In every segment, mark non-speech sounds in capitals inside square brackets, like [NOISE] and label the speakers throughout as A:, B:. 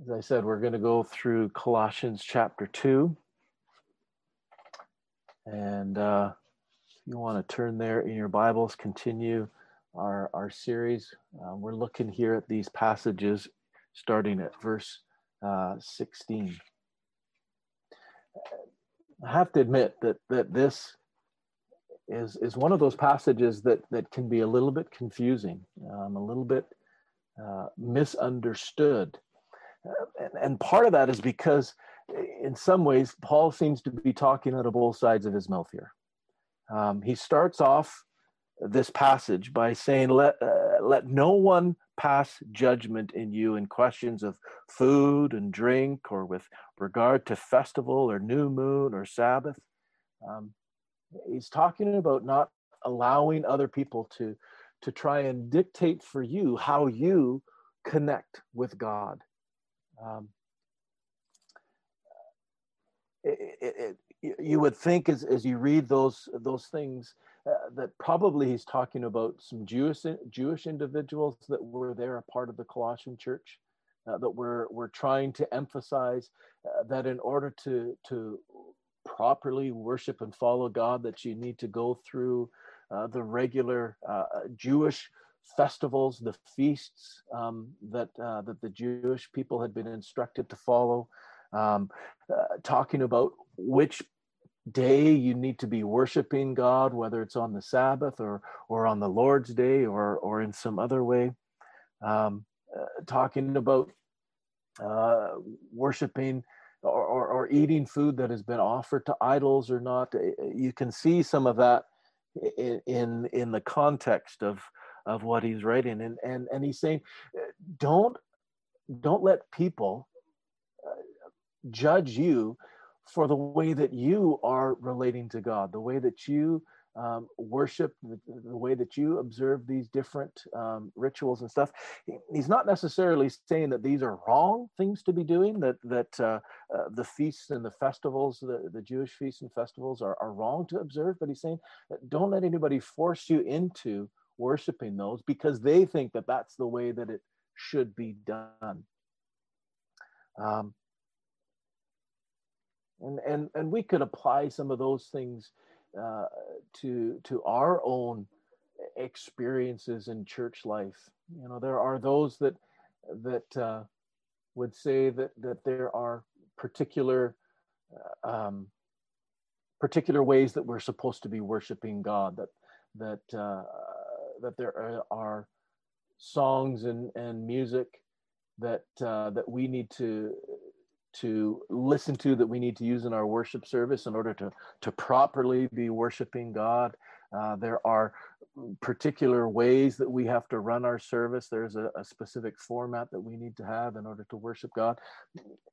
A: As I said, we're going to go through Colossians chapter 2. And uh, if you want to turn there in your Bibles, continue our, our series. Uh, we're looking here at these passages starting at verse uh, 16. I have to admit that, that this is, is one of those passages that, that can be a little bit confusing, um, a little bit uh, misunderstood and, and part of that is because in some ways paul seems to be talking out of both sides of his mouth here. Um, he starts off this passage by saying let uh, let no one pass judgment in you in questions of food and drink or with regard to festival or new moon or sabbath. Um, he's talking about not allowing other people to to try and dictate for you how you connect with god um, it, it, it, you would think as, as you read those those things uh, that probably he's talking about some Jewish Jewish individuals that were there a part of the Colossian church uh, that were were trying to emphasize uh, that in order to to properly worship and follow God that you need to go through uh, the regular uh, Jewish festivals, the feasts um, that uh, that the Jewish people had been instructed to follow, um, uh, talking about which day you need to be worshiping God, whether it's on the Sabbath or or on the Lord's Day or or in some other way, um, uh, talking about uh, worshiping. Or, or, or eating food that has been offered to idols or not, you can see some of that in in, in the context of of what he's writing and and and he's saying don't don't let people uh, judge you for the way that you are relating to God, the way that you um, worship, the, the, way that you observe these different um, rituals and stuff. He's not necessarily saying that these are wrong things to be doing, that that uh, uh, the feasts and the festivals, the, the Jewish feasts and festivals are, are wrong to observe, but he's saying don't let anybody force you into worshiping those because they think that that's the way that it should be done. Um, and, and, and we could apply some of those things uh, to, to our own experiences in church life. You know, there are those that, that uh, would say that, that there are particular uh, um, particular ways that we're supposed to be worshiping God. That that uh, that there are songs and, and music that uh, that we need to to listen to that we need to use in our worship service in order to to properly be worshiping God. Uh, there are particular ways that we have to run our service. There's a, a, specific format that we need to have in order to worship God.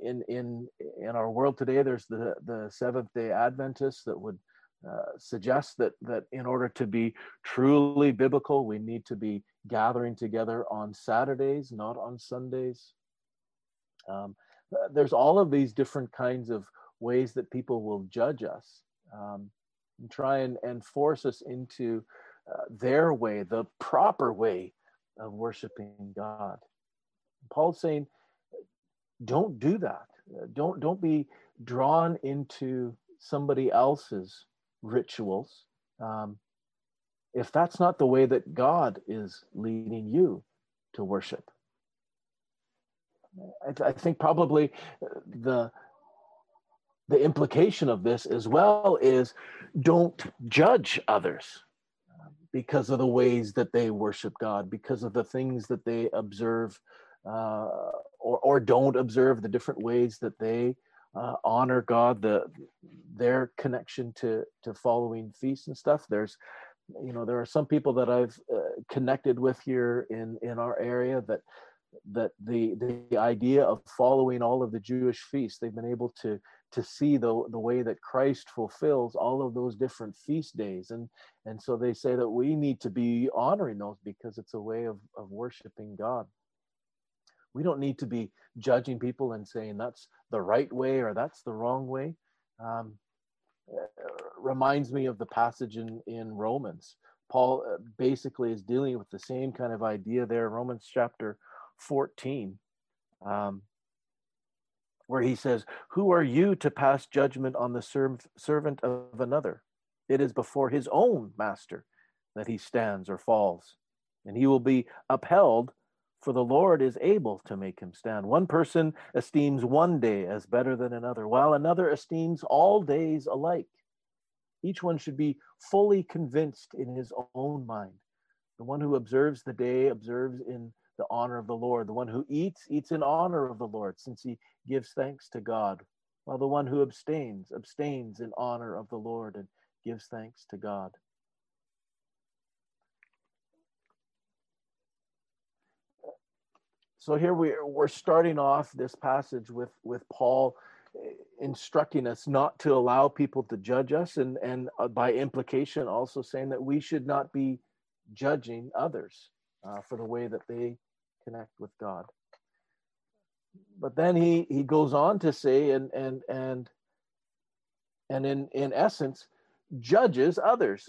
A: In in in our world today, there's the the Seventh Day Adventists that would uh, suggests that that in order to be truly biblical, we need to be gathering together on Saturdays, not on Sundays. Um, there's all of these different kinds of ways that people will judge us um, and try and, and force us into uh, their way, the proper way of worshiping God. Paul's saying, don't do that. Don't don't be drawn into somebody else's rituals um, if that's not the way that God is leading you to worship. I, th- I think probably the the implication of this as well is don't judge others because of the ways that they worship God, because of the things that they observe uh, or, or don't observe, the different ways that they uh, honor God, the their connection to to following feasts and stuff. There's, you know, there are some people that I've uh, connected with here in in our area that that the the idea of following all of the Jewish feasts, they've been able to to see the the way that Christ fulfills all of those different feast days, and and so they say that we need to be honoring those because it's a way of of worshiping God we don't need to be judging people and saying that's the right way or that's the wrong way um, uh, reminds me of the passage in in romans paul uh, basically is dealing with the same kind of idea there romans chapter 14 um, where he says, Who are you to pass judgment on the serv- servant of another? It is before his own master that he stands or falls, and he will be upheld, for the Lord is able to make him stand. One person esteems one day as better than another, while another esteems all days alike. Each one should be fully convinced in his own mind. The one who observes the day observes in the honor of the Lord. The one who eats, eats in honor of the Lord, since he gives thanks to God. While the one who abstains, abstains in honor of the Lord and gives thanks to God. So here we we're starting off this passage with, with Paul instructing us not to allow people to judge us and, and uh, by implication also saying that we should not be judging others uh, for the way that they connect with God. But then he he goes on to say and and and and in in essence judges others,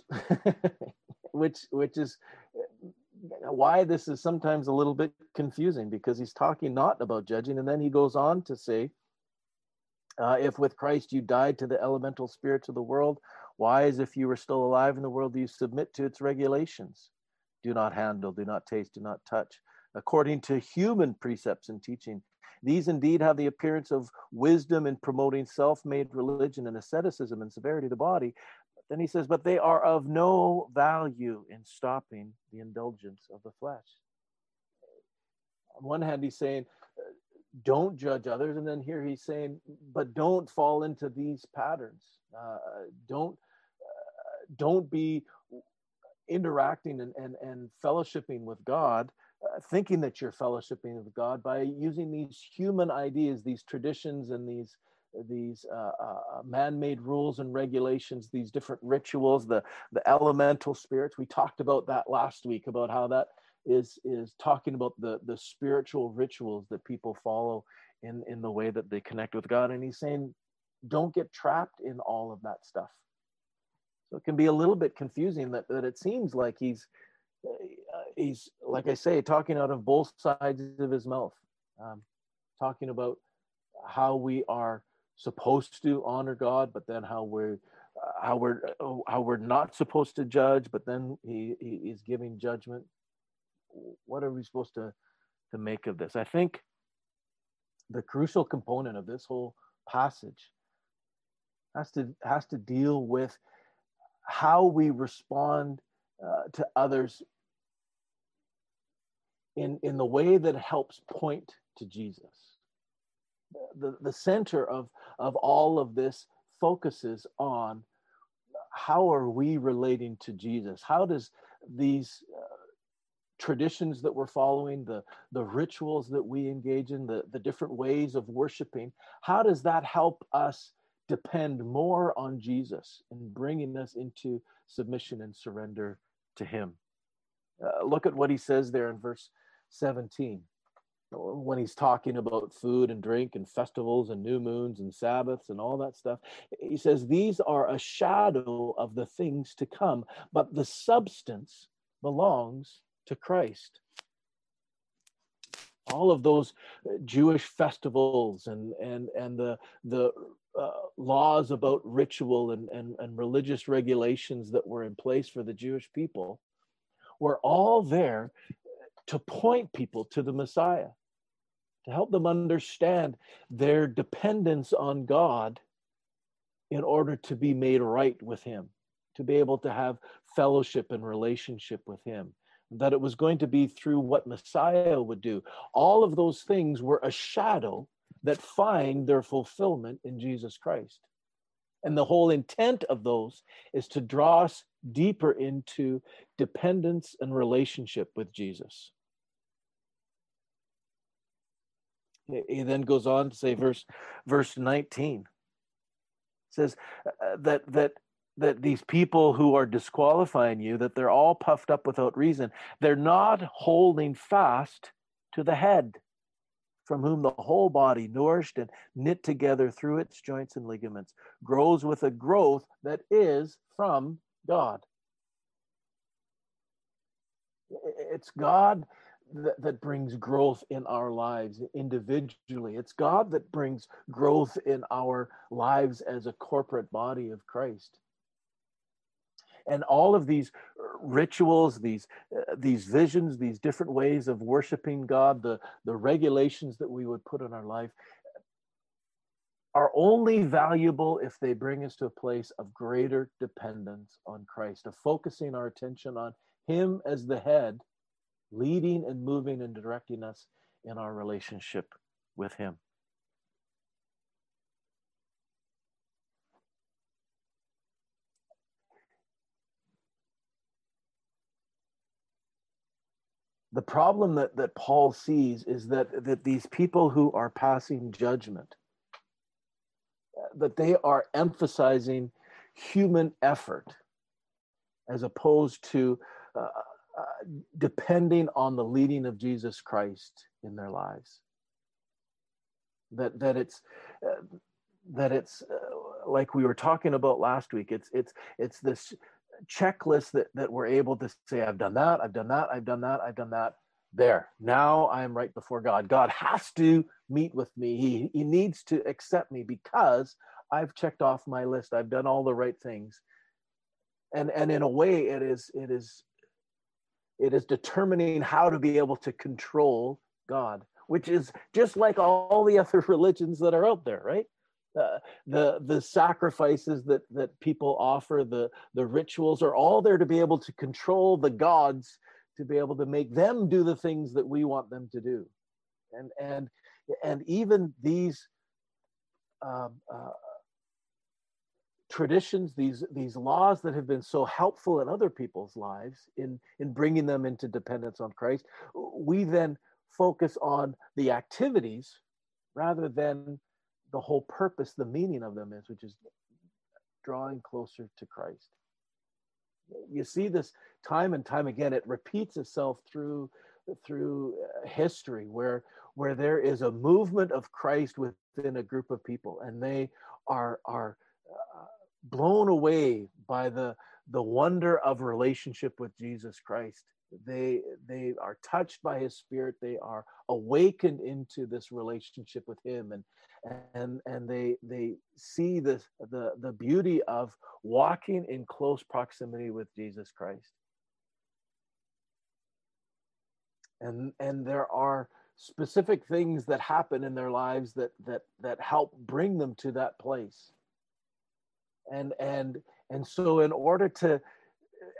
A: [LAUGHS] which which is why this is sometimes a little bit confusing because he's talking not about judging and then he goes on to say uh, if with Christ you died to the elemental spirits of the world, why, as if you were still alive in the world, do you submit to its regulations? Do not handle, do not taste, do not touch, according to human precepts and teaching. These indeed have the appearance of wisdom in promoting self made religion and asceticism and severity of the body. Then he says, but they are of no value in stopping the indulgence of the flesh. On one hand, he's saying, don't judge others. And then here he's saying, but don't fall into these patterns. Uh, don't, uh, don't be interacting and, and, and fellowshipping with God uh, thinking that you're fellowshipping with God by using these human ideas, these traditions, and these these uh, uh, uh, man-made rules and regulations, these different rituals, the the elemental spirits. We talked about that last week about how that is is talking about the the spiritual rituals that people follow in in the way that they connect with God, and he's saying, don't get trapped in all of that stuff. So it can be a little bit confusing that that it seems like he's uh, he's like I say, talking out of both sides of his mouth, um, talking about how we are supposed to honor God, but then how we're uh, how we're uh, how we're not supposed to judge, but then he, he is giving judgment. What are we supposed to to make of this? I think the crucial component of this whole passage has to has to deal with how we respond uh, to others in, in the way that helps point to Jesus. The, the center of, of all of this focuses on how are we relating to Jesus? How does these uh, traditions that we're following, the, the rituals that we engage in, the, the different ways of worshiping, how does that help us depend more on Jesus and bringing us into submission and surrender to Him? Uh, look at what he says there in verse 17 when he's talking about food and drink and festivals and new moons and sabbaths and all that stuff he says these are a shadow of the things to come but the substance belongs to christ. All of those uh, jewish festivals and and and the the uh, laws about ritual and, and and religious regulations that were in place for the jewish people were all there to point people to the Messiah, to help them understand their dependence on God in order to be made right with Him, to be able to have fellowship and relationship with Him. That it was going to be through what Messiah would do. All of those things were a shadow that find their fulfillment in Jesus Christ. And the whole intent of those is to draw us deeper into dependence and relationship with Jesus. He then goes on to say, verse verse 19 says uh, that that that these people who are disqualifying you that they're all puffed up without reason they're not holding fast to the head from whom the whole body, nourished and knit together through its joints and ligaments, grows with a growth that is from God. It's God that, that brings growth in our lives individually. It's God that brings growth in our lives as a corporate body of Christ. And all of these rituals, these uh, these visions, these different ways of worshiping God, the the regulations that we would put in our life, are only valuable if they bring us to a place of greater dependence on Christ, of focusing our attention on Him as the head, leading and moving and directing us in our relationship with Him. The problem that, that Paul sees is that, that these people who are passing judgment, that they are emphasizing human effort as opposed to uh, depending on the leading of Jesus Christ in their lives. That that it's uh, that it's uh, like we were talking about last week. It's it's it's this checklist that that we're able to say, I've done that, I've done that, I've done that, I've done that. There, now I'm right before God. God has to meet with me. He he needs to accept me because I've checked off my list. I've done all the right things. And and in a way, it is it is it is determining how to be able to control God, which is just like all the other [LAUGHS] religions that are out there, right? Uh, the the sacrifices that that people offer, the the rituals are all there to be able to control the gods, to be able to make them do the things that we want them to do, and and and even these um, uh, traditions, these these laws that have been so helpful in other people's lives in in bringing them into dependence on Christ, we then focus on the activities rather than the whole purpose, the meaning of them is, which is drawing closer to Christ. You see this time and time again. It repeats itself through through uh, history, where where there is a movement of Christ within a group of people, and they are are blown away by the the wonder of relationship with Jesus Christ. They they are touched by his spirit, they are awakened into this relationship with him and and and they they see the the the beauty of walking in close proximity with Jesus Christ. And and there are specific things that happen in their lives that that that help bring them to that place and and and so in order to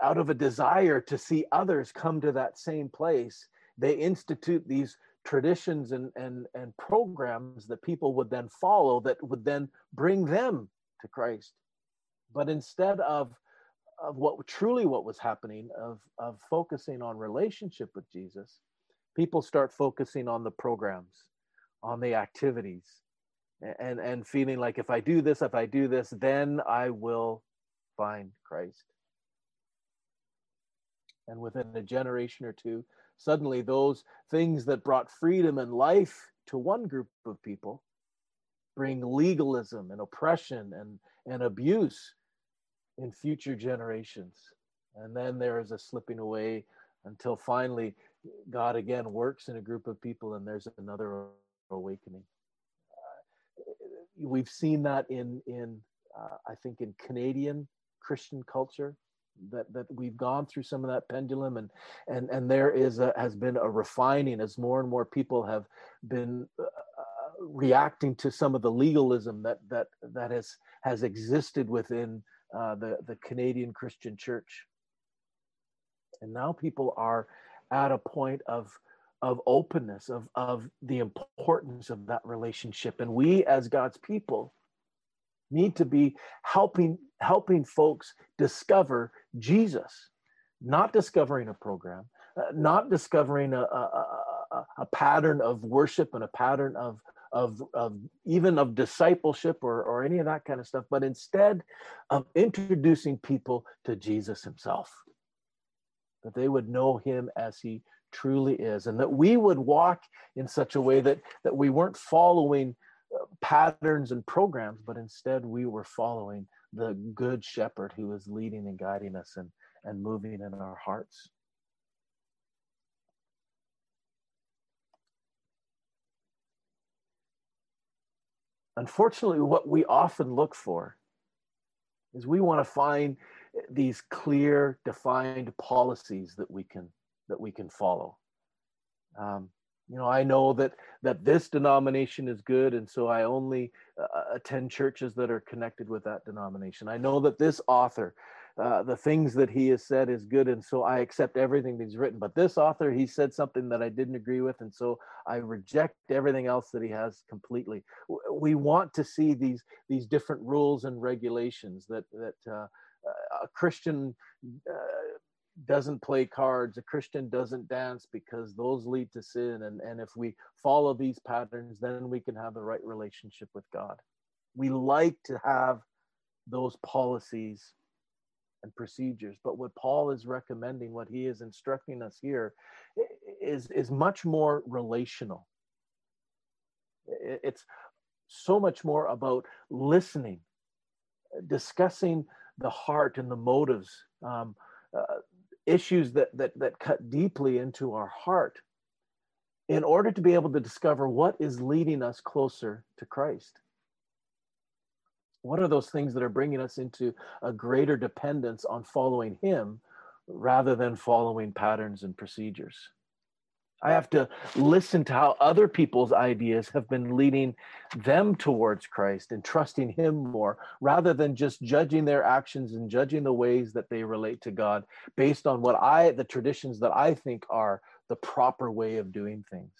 A: out of a desire to see others come to that same place they institute these traditions and and and programs that people would then follow that would then bring them to christ. But instead of of what truly what was happening of of focusing on relationship with jesus people start focusing on the programs on the activities and and feeling like if I do this, if I do this, then I will find Christ. And within a generation or two, suddenly those things that brought freedom and life to one group of people bring legalism and oppression and, and abuse in future generations. And then there is a slipping away until finally God again works in a group of people and there's another awakening we've seen that in in uh, I think in Canadian Christian culture that that we've gone through some of that pendulum and and and there is a, has been a refining as more and more people have been uh, uh, reacting to some of the legalism that that that has has existed within uh, the the Canadian Christian Church. And now people are at a point of of openness of of the importance of that relationship. And we as god's people need to be helping helping folks discover jesus not discovering a program uh, not discovering a, a, a, a, pattern of worship and a pattern of of, of even of discipleship or, or any of that kind of stuff but instead of introducing people to jesus himself that they would know him as he truly is, and that we would walk in such a way that, that we weren't following uh, patterns and programs, but instead we were following the good shepherd who is leading and guiding us and, and moving in our hearts. Unfortunately, what we often look for is we want to find these clear, defined policies that we can that we can follow. Um, you know, I know that that this denomination is good, and so I only uh, attend churches that are connected with that denomination. I know that this author uh, the things that he has said is good and so i accept everything that he's written but this author he said something that i didn't agree with and so i reject everything else that he has completely we want to see these these different rules and regulations that that uh, a christian uh, doesn't play cards a christian doesn't dance because those lead to sin and and if we follow these patterns then we can have the right relationship with god we like to have those policies and procedures. But what Paul is recommending, what he is instructing us here, is, is much more relational. It's so much more about listening, discussing the heart and the motives, um, uh, issues that, that, that cut deeply into our heart in order to be able to discover what is leading us closer to Christ. What are those things that are bringing us into a greater dependence on following him rather than following patterns and procedures i have to listen to how other people's ideas have been leading them towards christ and trusting him more rather than just judging their actions and judging the ways that they relate to god based on what i the traditions that i think are the proper way of doing things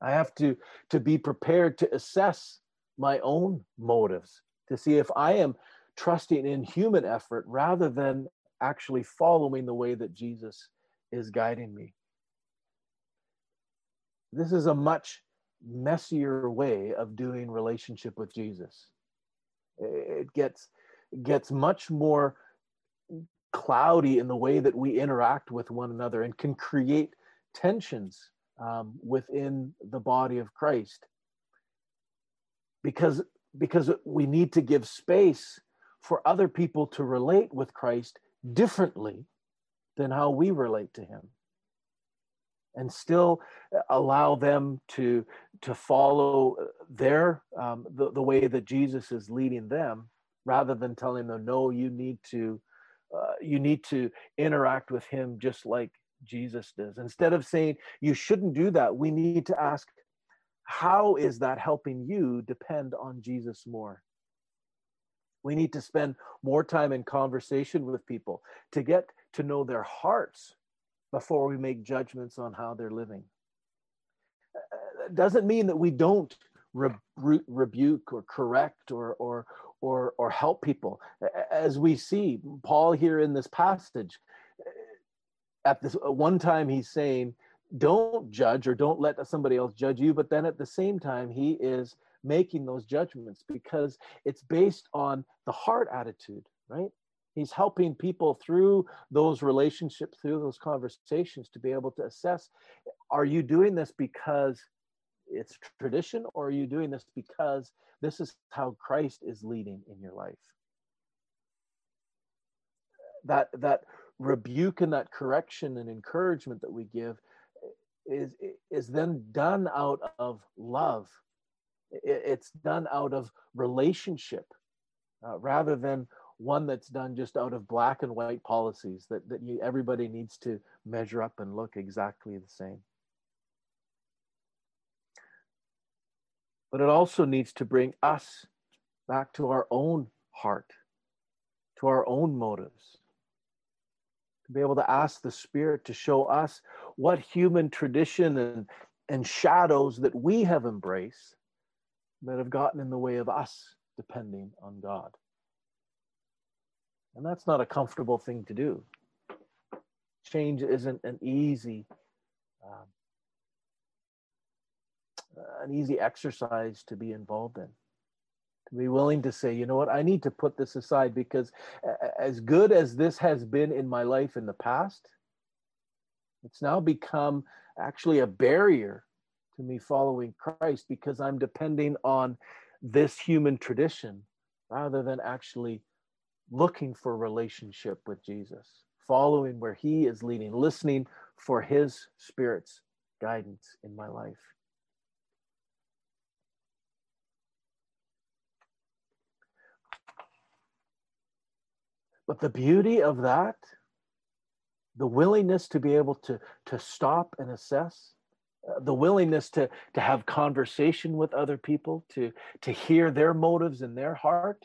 A: i have to to be prepared to assess my own motives to see if I am trusting in human effort rather than actually following the way that Jesus is guiding me. This is a much messier way of doing relationship with Jesus. It gets gets much more cloudy in the way that we interact with one another and can create tensions um, within the body of Christ. Because because we need to give space for other people to relate with Christ differently than how we relate to him and still allow them to to follow their um, the, the way that jesus is leading them rather than telling them no you need to uh, you need to interact with him just like jesus does instead of saying you shouldn't do that we need to ask how is that helping you depend on Jesus more? We need to spend more time in conversation with people to get to know their hearts before we make judgments on how they're living. It doesn't mean that we don't re- re- rebuke or correct or, or, or, or help people. As we see, Paul here in this passage, uh, at this uh, one time he's saying, don't judge or don't let somebody else judge you but then at the same time he is making those judgments because it's based on the heart attitude right he's helping people through those relationships through those conversations to be able to assess are you doing this because it's tradition or are you doing this because this is how christ is leading in your life? That that rebuke and that correction and encouragement that we give is is then done out of love. It's done out of relationship uh, rather than one that's done just out of black and white policies that, that you, everybody needs to measure up and look exactly the same but it also needs to bring us back to our own heart to our own motives to be able to ask the Spirit to show us what human tradition and, and shadows that we have embraced that have gotten in the way of us depending on God. And that's not a comfortable thing to do. Change isn't an easy, um, an easy exercise to be involved in to be willing to say, you know what, I need to put this aside because as good as this has been in my life in the past, it's now become actually a barrier to me following Christ because I'm depending on this human tradition rather than actually looking for relationship with Jesus, following where he is leading, listening for his spirit's guidance in my life. But the beauty of that, the willingness to be able to, to stop and assess, uh, the willingness to, to have conversation with other people, to, to hear their motives in their heart,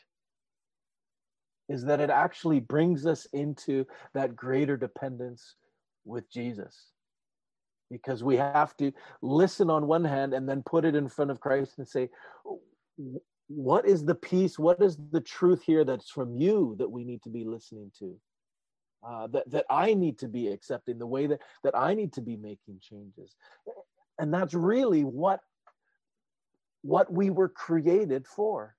A: is that it actually brings us into that greater dependence with Jesus. Because we have to listen on one hand and then put it in front of Christ and say, What is the peace? What is the truth here that's from you that we need to be listening to? Uh, that, that I need to be accepting, the way that, that I need to be making changes. And that's really what, what we were created for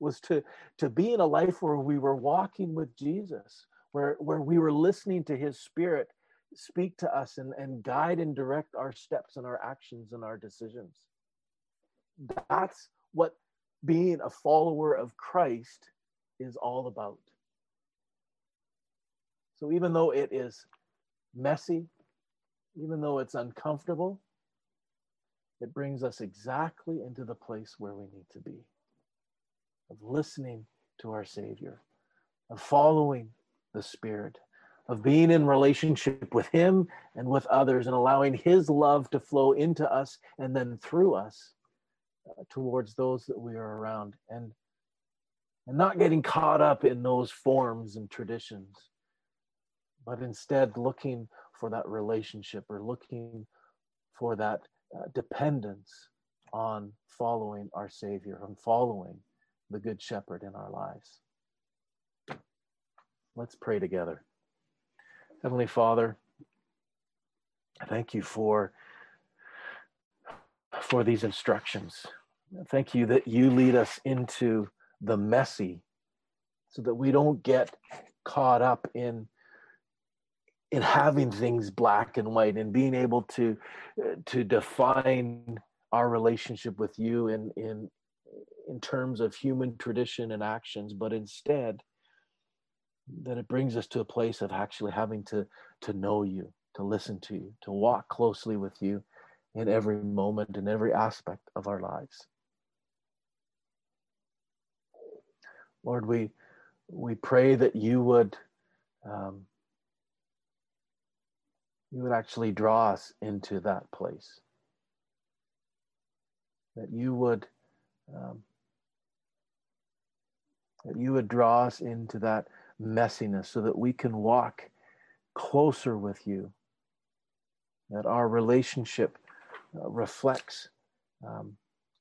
A: was to to be in a life where we were walking with jesus where where we were listening to his spirit speak to us and, and guide and direct our steps and our actions and our decisions. That's what being a follower of christ is all about. So even though it is messy even though it's uncomfortable it brings us exactly into the place where we need to be of listening to our Savior, of following the Spirit, of being in relationship with Him and with others, and allowing His love to flow into us and then through us uh, towards those that we are around, and and not getting caught up in those forms and traditions, but instead looking for that relationship or looking for that uh, dependence on following our Savior, and following the Good Shepherd in our lives. Let's pray together. Heavenly Father, thank you for, for these instructions. Thank you that you lead us into the messy so that we don't get caught up in in having things black and white and being able to to define our relationship with you in in in terms of human tradition and actions, but instead that it brings us to a place of actually having to to know you, to listen to you, to walk closely with you in every moment in every aspect of our lives. Lord, we we pray that you would um, you would actually draw us into that place. That you would um, that you would draw us into that messiness so that we can walk closer with you, that our relationship uh, reflects um,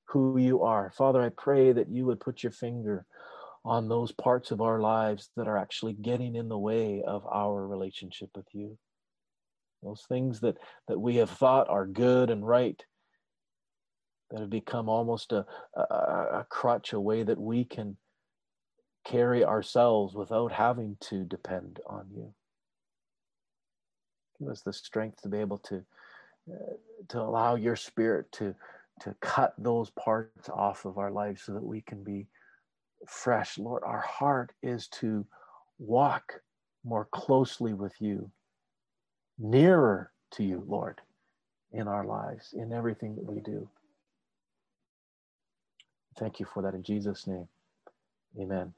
A: who you are. Father, I pray that you would put your finger on those parts of our lives that are actually getting in the way of our relationship with you. Those things that, that we have thought are good and right, that have become almost a, a, a crutch, a way that we can carry ourselves without having to depend on you. Give us the strength to be able to uh, to allow your spirit to to cut those parts off of our lives so that we can be fresh. Lord, our heart is to walk more closely with you, nearer to you, Lord, in our lives, in everything that we do. Thank you for that in Jesus' name. Amen.